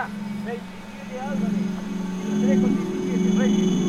Ya, 27 Álvarez, y los tres con